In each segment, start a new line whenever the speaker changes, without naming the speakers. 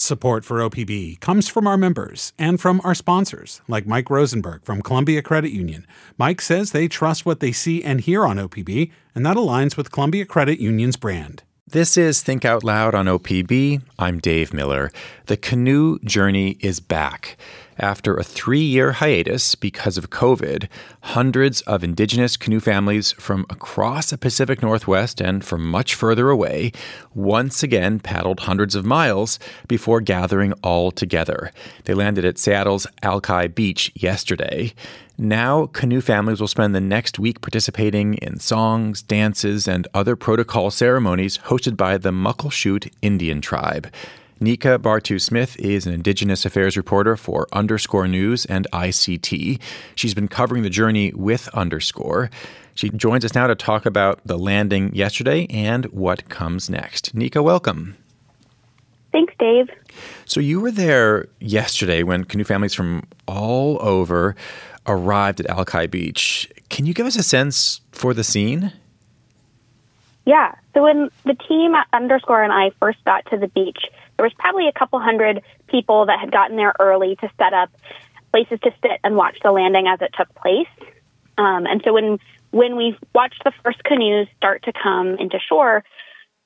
Support for OPB comes from our members and from our sponsors, like Mike Rosenberg from Columbia Credit Union. Mike says they trust what they see and hear on OPB, and that aligns with Columbia Credit Union's brand.
This is Think Out Loud on OPB. I'm Dave Miller. The canoe journey is back. After a three year hiatus because of COVID, hundreds of indigenous canoe families from across the Pacific Northwest and from much further away once again paddled hundreds of miles before gathering all together. They landed at Seattle's Alki Beach yesterday. Now, canoe families will spend the next week participating in songs, dances, and other protocol ceremonies hosted by the Muckleshoot Indian tribe. Nika Bartoo-Smith is an Indigenous Affairs reporter for Underscore News and ICT. She's been covering the journey with Underscore. She joins us now to talk about the landing yesterday and what comes next. Nika, welcome.
Thanks, Dave.
So, you were there yesterday when canoe families from all over arrived at Alki Beach. Can you give us a sense for the scene?
Yeah. So, when the team at Underscore and I first got to the beach, there was probably a couple hundred people that had gotten there early to set up places to sit and watch the landing as it took place. Um, and so when when we watched the first canoes start to come into shore,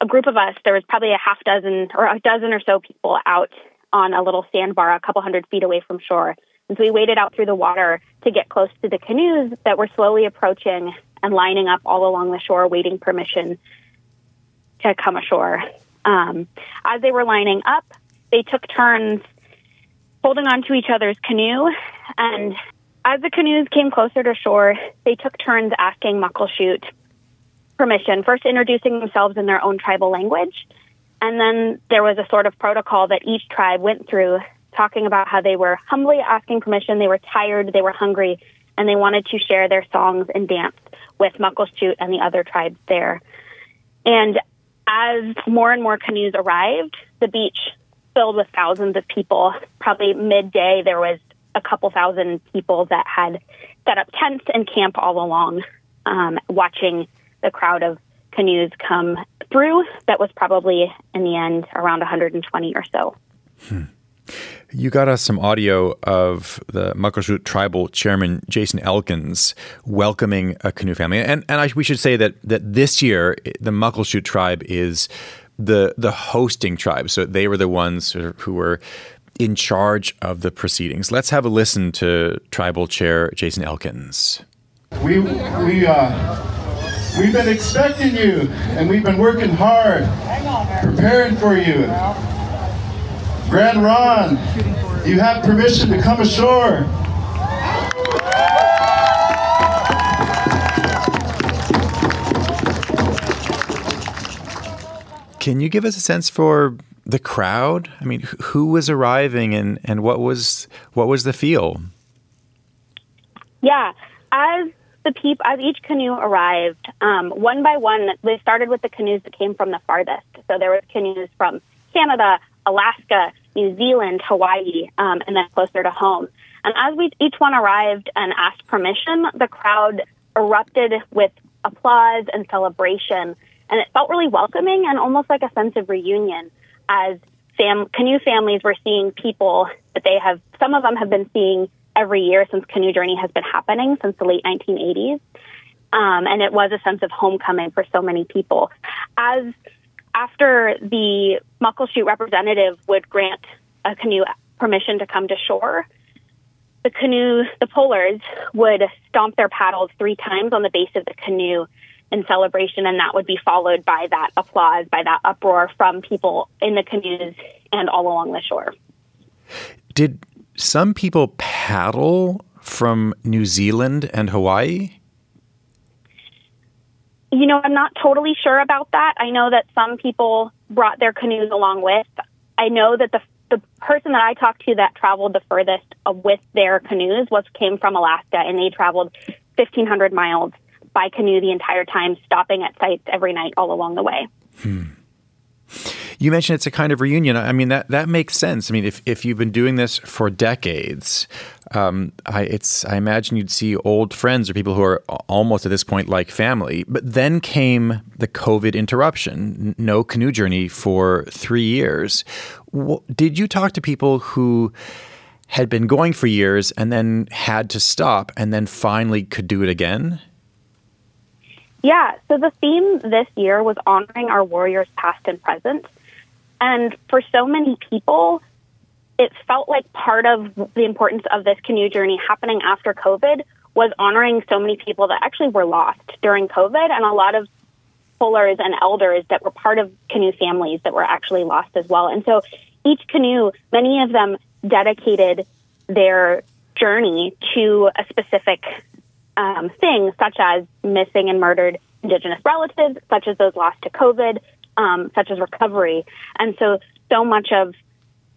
a group of us, there was probably a half dozen or a dozen or so people out on a little sandbar a couple hundred feet away from shore. And so we waded out through the water to get close to the canoes that were slowly approaching and lining up all along the shore, waiting permission to come ashore. Um, as they were lining up, they took turns holding onto each other's canoe. And as the canoes came closer to shore, they took turns asking Muckleshoot permission, first introducing themselves in their own tribal language. And then there was a sort of protocol that each tribe went through, talking about how they were humbly asking permission, they were tired, they were hungry, and they wanted to share their songs and dance with Muckleshoot and the other tribes there. And as more and more canoes arrived, the beach filled with thousands of people. Probably midday, there was a couple thousand people that had set up tents and camp all along, um, watching the crowd of canoes come through. That was probably in the end around 120 or so.
Hmm. You got us some audio of the Muckleshoot tribal chairman Jason Elkins welcoming a canoe family, and and I, we should say that that this year the Muckleshoot tribe is the the hosting tribe, so they were the ones who were in charge of the proceedings. Let's have a listen to tribal chair Jason Elkins.
We we uh. We've been expecting you, and we've been working hard, preparing for you. Grand Ronde, you have permission to come ashore.
Can you give us a sense for the crowd? I mean, who was arriving and, and what was what was the feel?
Yeah, as the peop as each canoe arrived, um, one by one, they started with the canoes that came from the farthest. So there was canoes from Canada, Alaska, New Zealand, Hawaii, um, and then closer to home. And as we each one arrived and asked permission, the crowd erupted with applause and celebration, and it felt really welcoming and almost like a sense of reunion as fam- canoe families were seeing people that they have. Some of them have been seeing every year since Canoe Journey has been happening since the late 1980s. Um, and it was a sense of homecoming for so many people. As after the Muckleshoot representative would grant a canoe permission to come to shore, the canoe, the pullers would stomp their paddles three times on the base of the canoe in celebration, and that would be followed by that applause, by that uproar from people in the canoes and all along the shore.
Did some people paddle from New Zealand and Hawaii?
You know, I'm not totally sure about that. I know that some people brought their canoes along with. I know that the the person that I talked to that traveled the furthest with their canoes was came from Alaska, and they traveled 1,500 miles by canoe the entire time, stopping at sites every night all along the way.
Hmm. You mentioned it's a kind of reunion. I mean that that makes sense. I mean, if if you've been doing this for decades, um, I it's I imagine you'd see old friends or people who are almost at this point like family. But then came the COVID interruption. No canoe journey for three years. Did you talk to people who? had been going for years and then had to stop and then finally could do it again?
Yeah, so the theme this year was honoring our warriors past and present. And for so many people, it felt like part of the importance of this canoe journey happening after COVID was honoring so many people that actually were lost during COVID and a lot of pullers and elders that were part of canoe families that were actually lost as well. And so each canoe, many of them dedicated their journey to a specific um, things such as missing and murdered Indigenous relatives, such as those lost to COVID, um, such as recovery. And so, so much of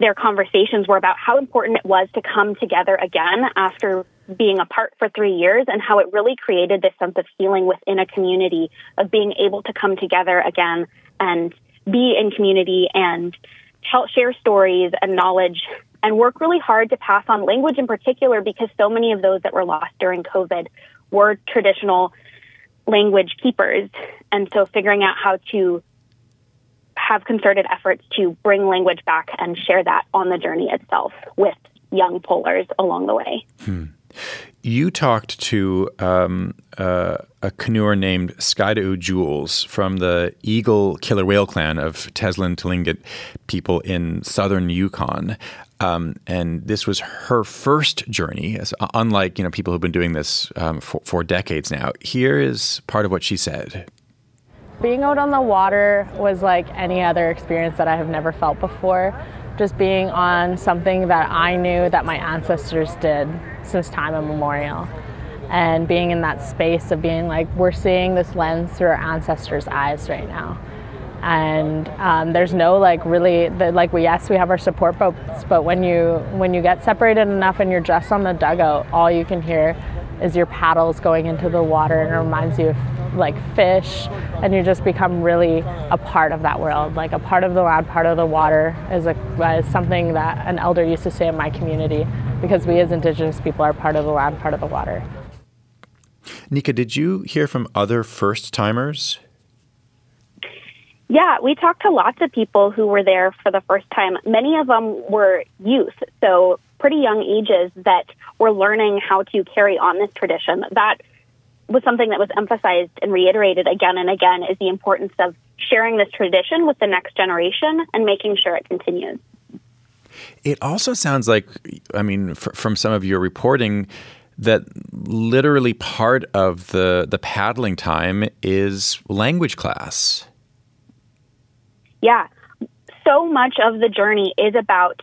their conversations were about how important it was to come together again after being apart for three years and how it really created this sense of healing within a community of being able to come together again and be in community and tell, share stories and knowledge and work really hard to pass on language in particular because so many of those that were lost during COVID were traditional language keepers. And so figuring out how to have concerted efforts to bring language back and share that on the journey itself with young pullers along the way.
Hmm. You talked to um, uh, a canoer named Skidau Jules from the Eagle Killer Whale Clan of Teslin Tlingit people in southern Yukon. Um, and this was her first journey, as, unlike you know people who've been doing this um, for, for decades now. Here is part of what she said.
Being out on the water was like any other experience that I have never felt before. Just being on something that I knew that my ancestors did since time immemorial. And being in that space of being like, we're seeing this lens through our ancestors' eyes right now and um, there's no like really the, like we yes we have our support boats but when you when you get separated enough and you're just on the dugout all you can hear is your paddles going into the water and it reminds you of like fish and you just become really a part of that world like a part of the land part of the water is, a, is something that an elder used to say in my community because we as indigenous people are part of the land part of the water
nika did you hear from other first timers
yeah, we talked to lots of people who were there for the first time. Many of them were youth, so pretty young ages that were learning how to carry on this tradition. That was something that was emphasized and reiterated again and again is the importance of sharing this tradition with the next generation and making sure it continues.
It also sounds like, I mean, f- from some of your reporting, that literally part of the the paddling time is language class.
Yeah. So much of the journey is about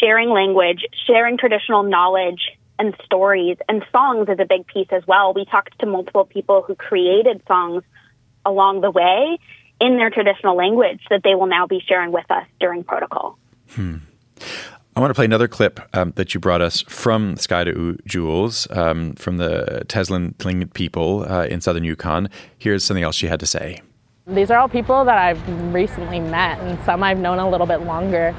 sharing language, sharing traditional knowledge and stories, and songs is a big piece as well. We talked to multiple people who created songs along the way in their traditional language that they will now be sharing with us during protocol.
Hmm. I want to play another clip um, that you brought us from Skidau Jules um, from the Teslin Tlingit people uh, in southern Yukon. Here's something else she had to say.
These are all people that I've recently met, and some I've known a little bit longer.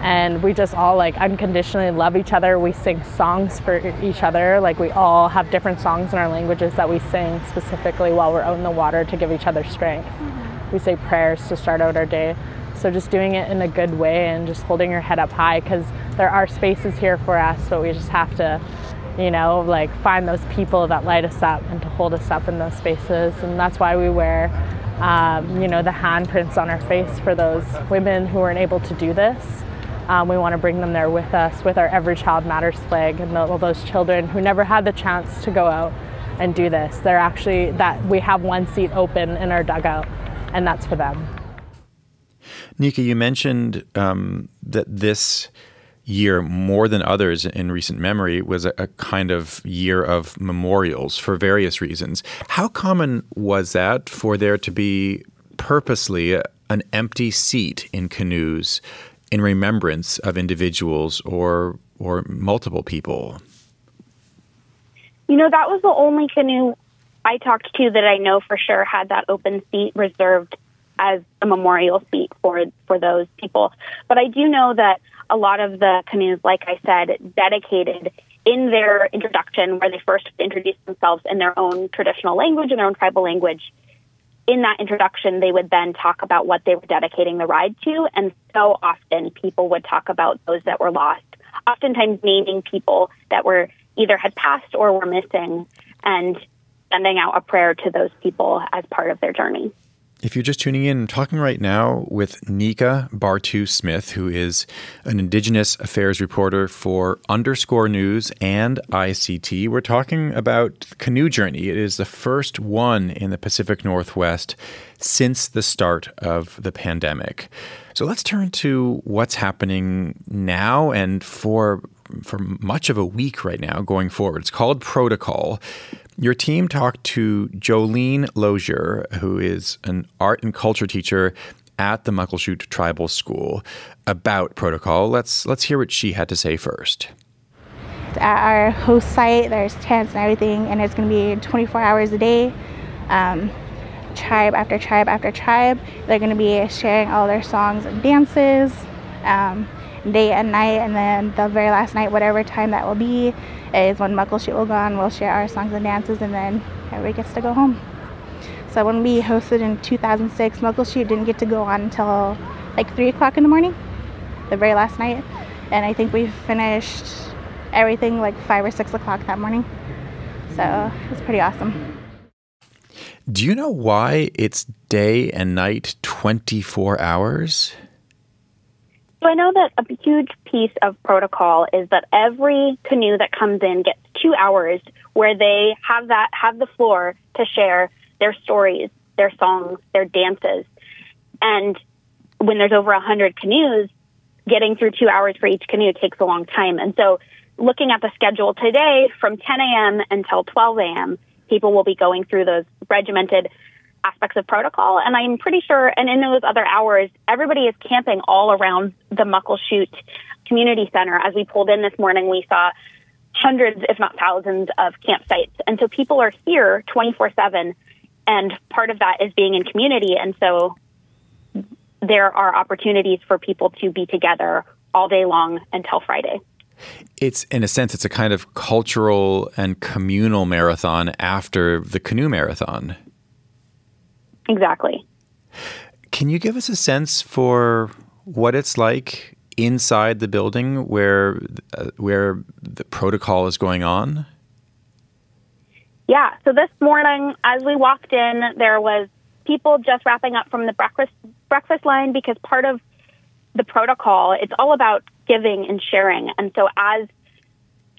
And we just all like unconditionally love each other. We sing songs for each other. Like we all have different songs in our languages that we sing specifically while we're out in the water to give each other strength. Mm-hmm. We say prayers to start out our day. So just doing it in a good way and just holding your head up high because there are spaces here for us, but we just have to, you know, like find those people that light us up and to hold us up in those spaces. And that's why we wear um, you know, the handprints on our face for those women who weren't able to do this. Um, we want to bring them there with us with our Every Child Matters flag and all those children who never had the chance to go out and do this. They're actually that we have one seat open in our dugout, and that's for them.
Nika, you mentioned um, that this year, more than others in recent memory, was a, a, kind of year of memorials for various reasons. How common was that for there to be purposely a, an empty seat in canoes in remembrance of individuals or or multiple people?
You know, that was the only canoe I talked to that I know for sure had that open seat reserved as a memorial seat for for those people. But I do know that a lot of the canoes, like I said, dedicated in their introduction, where they first introduced themselves in their own traditional language, in their own tribal language. In that introduction, they would then talk about what they were dedicating the ride to, and so often people would talk about those that were lost, oftentimes naming people that were either had passed or were missing, and sending out a prayer to those people as part of their journey.
If you're just tuning in, I'm talking right now with Nika Bartoo-Smith, who is an Indigenous Affairs reporter for Underscore News and ICT. We're talking about Canoe Journey. It is the first one in the Pacific Northwest since the start of the pandemic. So let's turn to what's happening now and for for much of a week right now going forward. It's called Protocol. Your team talked to Jolene Lozier, who is an art and culture teacher at the Muckleshoot Tribal School, about protocol. Let's let's hear what she had to say first.
At our host site, there's tents and everything, and it's going to be 24 hours a day. Um, tribe after tribe after tribe, they're going to be sharing all their songs and dances. Um, day and night, and then the very last night, whatever time that will be, is when Muckle Muckleshoot will go on. We'll share our songs and dances, and then everybody gets to go home. So when we hosted in 2006, Muckle Muckleshoot didn't get to go on until like 3 o'clock in the morning, the very last night. And I think we finished everything like 5 or 6 o'clock that morning. So it's pretty awesome.
Do you know why it's day and night 24 hours?
So I know that a huge piece of protocol is that every canoe that comes in gets two hours where they have that have the floor to share their stories, their songs, their dances. And when there's over a hundred canoes, getting through two hours for each canoe takes a long time. And so looking at the schedule today from 10 a.m. until 12 a.m., people will be going through those regimented aspects of protocol. And I'm pretty sure, and in those other hours, everybody is camping all around the Muckleshoot Community Center. As we pulled in this morning, we saw hundreds, if not thousands, of campsites. And so people are here 24 7. And part of that is being in community. And so there are opportunities for people to be together all day long until Friday.
It's in a sense, it's a kind of cultural and communal marathon after the canoe marathon.
Exactly.
Can you give us a sense for what it's like inside the building where uh, where the protocol is going on?
Yeah. So this morning, as we walked in, there was people just wrapping up from the breakfast breakfast line because part of the protocol it's all about giving and sharing. And so as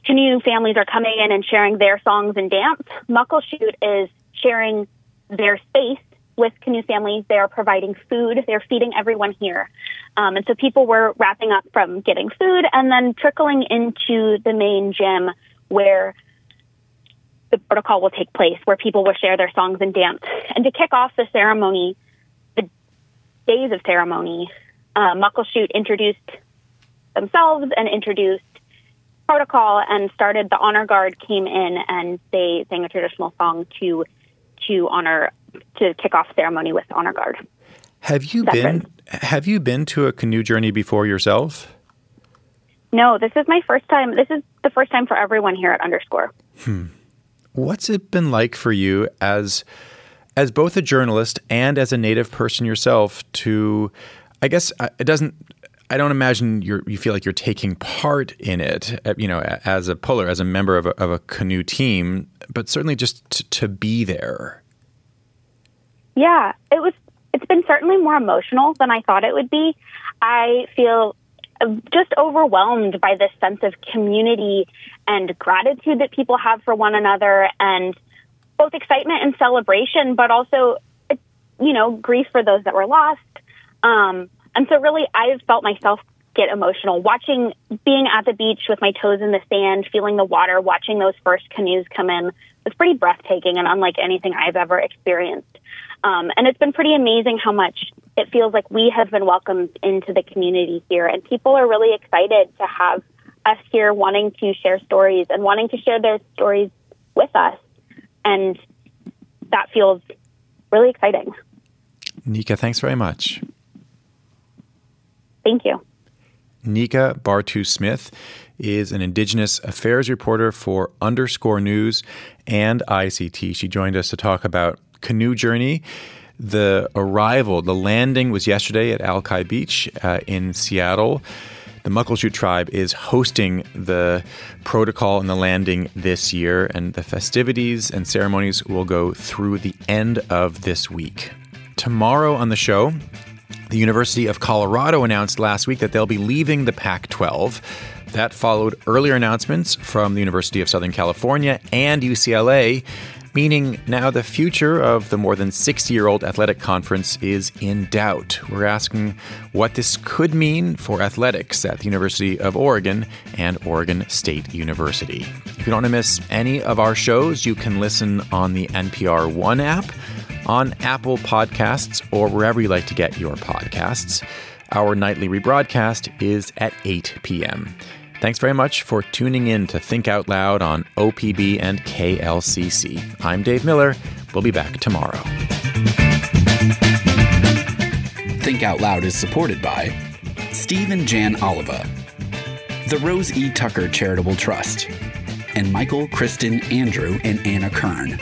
canoe families are coming in and sharing their songs and dance, Muckleshoot is sharing their space with Canoe Families. They are providing food. They're feeding everyone here. Um, and so people were wrapping up from getting food and then trickling into the main gym where the protocol will take place, where people will share their songs and dance. And to kick off the ceremony, the days of ceremony, uh, Muckleshoot introduced themselves and introduced protocol and started the honor guard came in and they sang a traditional song to to honor to kick off ceremony with honor guard.
Have you been have you been to a canoe journey before yourself?
No, this is my first time. This is the first time for everyone here at Underscore.
Hmm. What's it been like for you as as both a journalist and as a native person yourself to I guess uh, it doesn't I don't imagine you you feel like you're taking part in it, uh, you know, as a puller, as a member of a, of a canoe team, but certainly just to, to be there.
Yeah, it was. It's been certainly more emotional than I thought it would be. I feel just overwhelmed by this sense of community and gratitude that people have for one another, and both excitement and celebration, but also, you know, grief for those that were lost. Um, and so, really, I've felt myself get emotional watching, being at the beach with my toes in the sand, feeling the water, watching those first canoes come in was pretty breathtaking and unlike anything I've ever experienced. Um, and it's been pretty amazing how much it feels like we have been welcomed into the community here. And people are really excited to have us here wanting to share stories and wanting to share their stories with us. And that feels really exciting.
Nika, thanks very much.
Thank you.
Nika Bartoo-Smith is an Indigenous Affairs reporter for Underscore News and ICT. She joined us to talk about Canoe Journey. The arrival, the landing was yesterday at Alki Beach uh, in Seattle. The Muckleshoot tribe is hosting the protocol and the landing this year, and the festivities and ceremonies will go through the end of this week. Tomorrow on the show, the University of Colorado announced last week that they'll be leaving the Pac 12. That followed earlier announcements from the University of Southern California and UCLA, meaning now the future of the more than 60 year old athletic conference is in doubt. We're asking what this could mean for athletics at the University of Oregon and Oregon State University. If you don't want to miss any of our shows, you can listen on the NPR One app on Apple Podcasts or wherever you like to get your podcasts. Our nightly rebroadcast is at 8 p.m. Thanks very much for tuning in to Think Out Loud on OPB and KLCC. I'm Dave Miller. We'll be back tomorrow.
Think Out Loud is supported by Steve and Jan Oliva, the Rose E. Tucker Charitable Trust, and Michael, Kristen, Andrew, and Anna Kern.